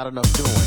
not enough doing.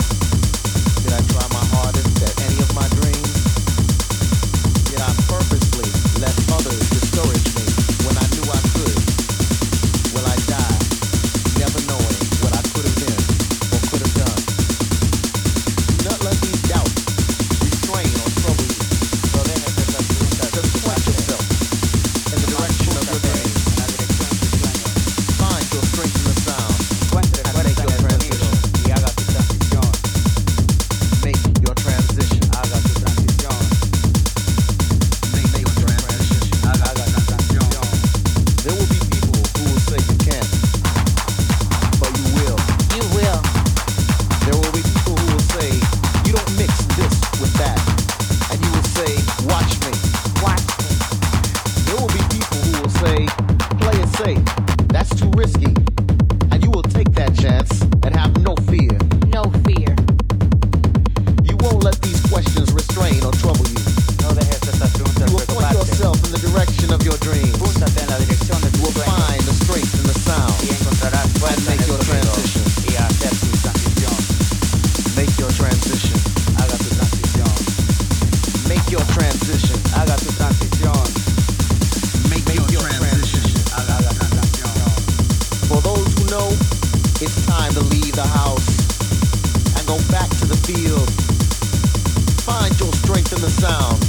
Find your strength in the sound.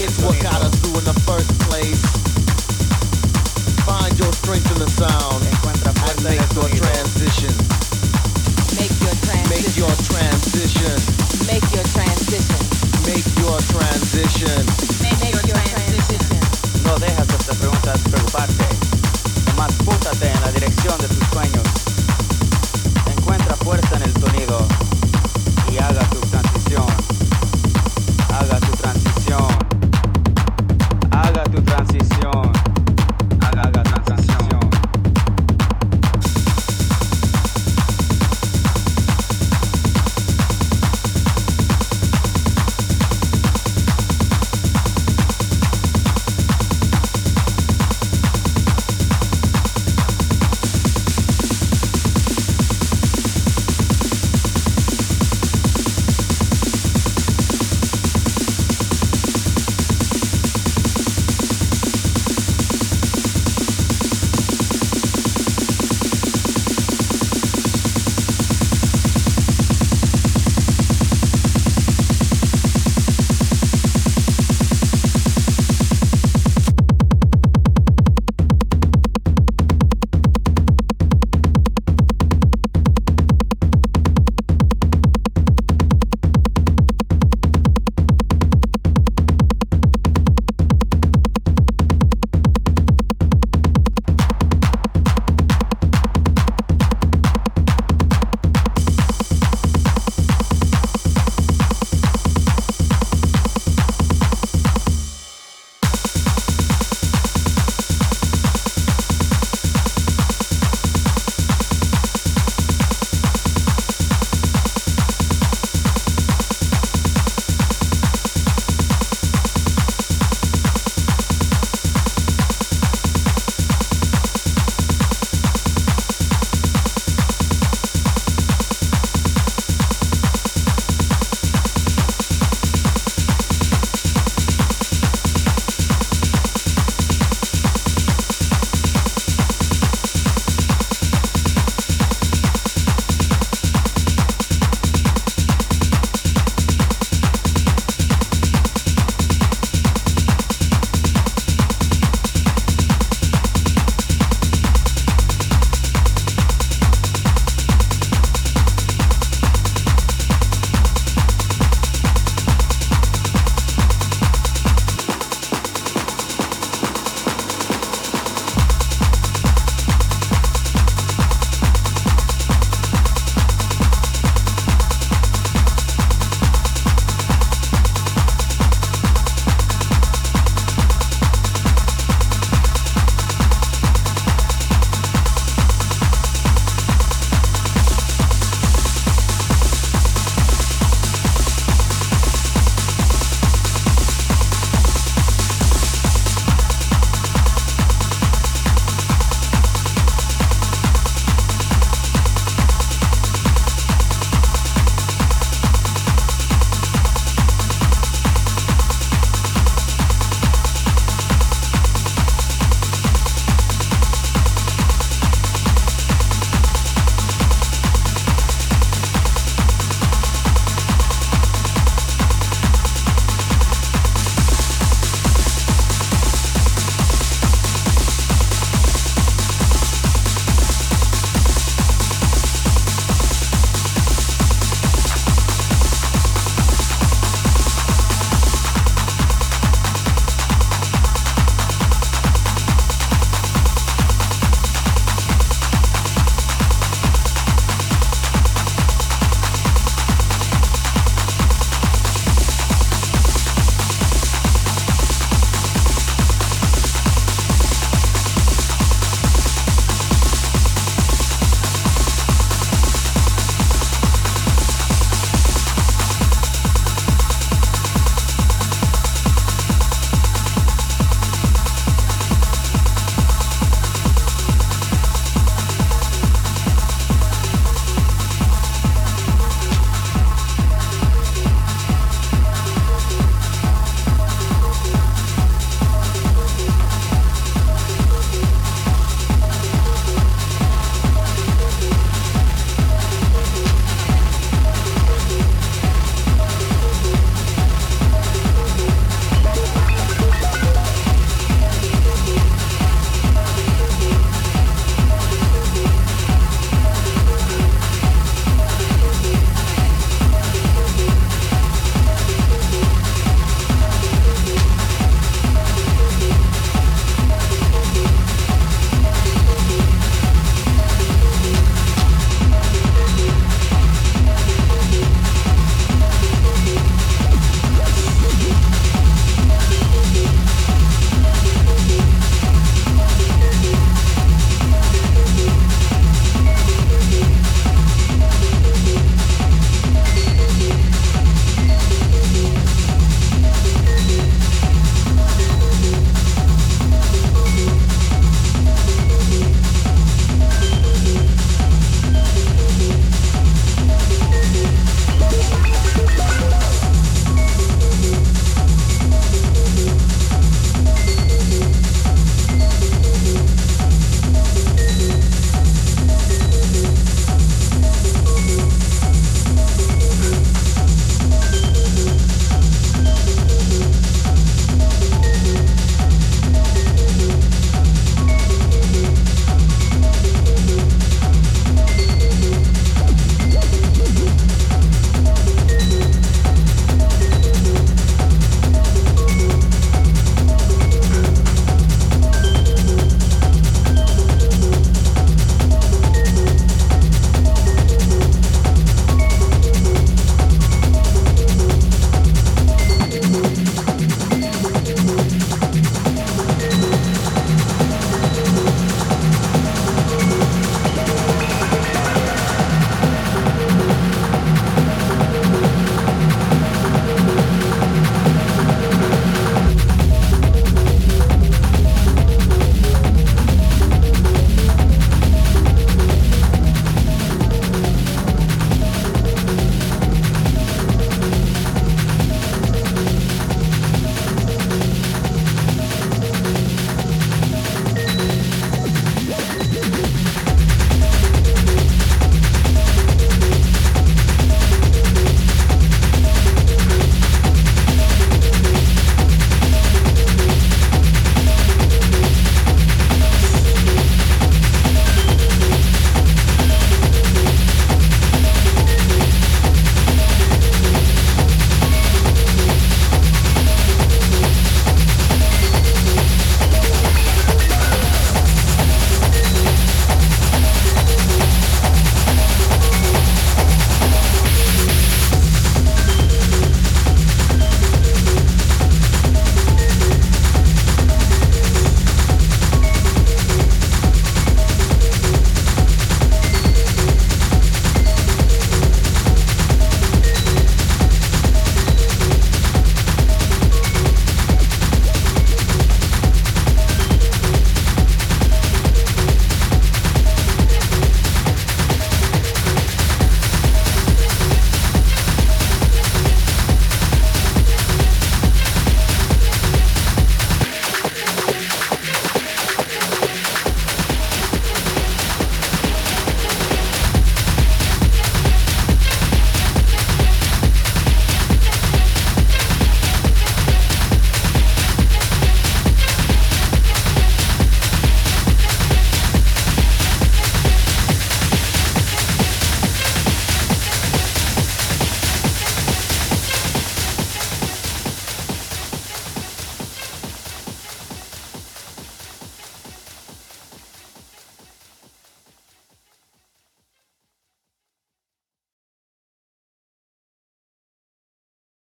It's what got us through in the first place. Find your strength in the sound make your transition. Make your transition. Make your transition. Make your transition. Make your transition. No estas preguntas preocuparte. En la dirección de tus sueños. Encuentra fuerza en el sonido. y haga tu